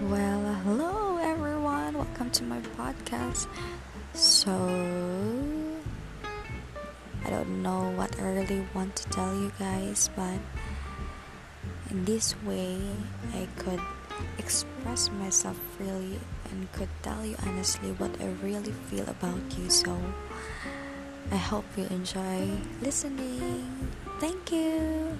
Well, hello everyone, welcome to my podcast. So, I don't know what I really want to tell you guys, but in this way, I could express myself freely and could tell you honestly what I really feel about you. So, I hope you enjoy listening. Thank you.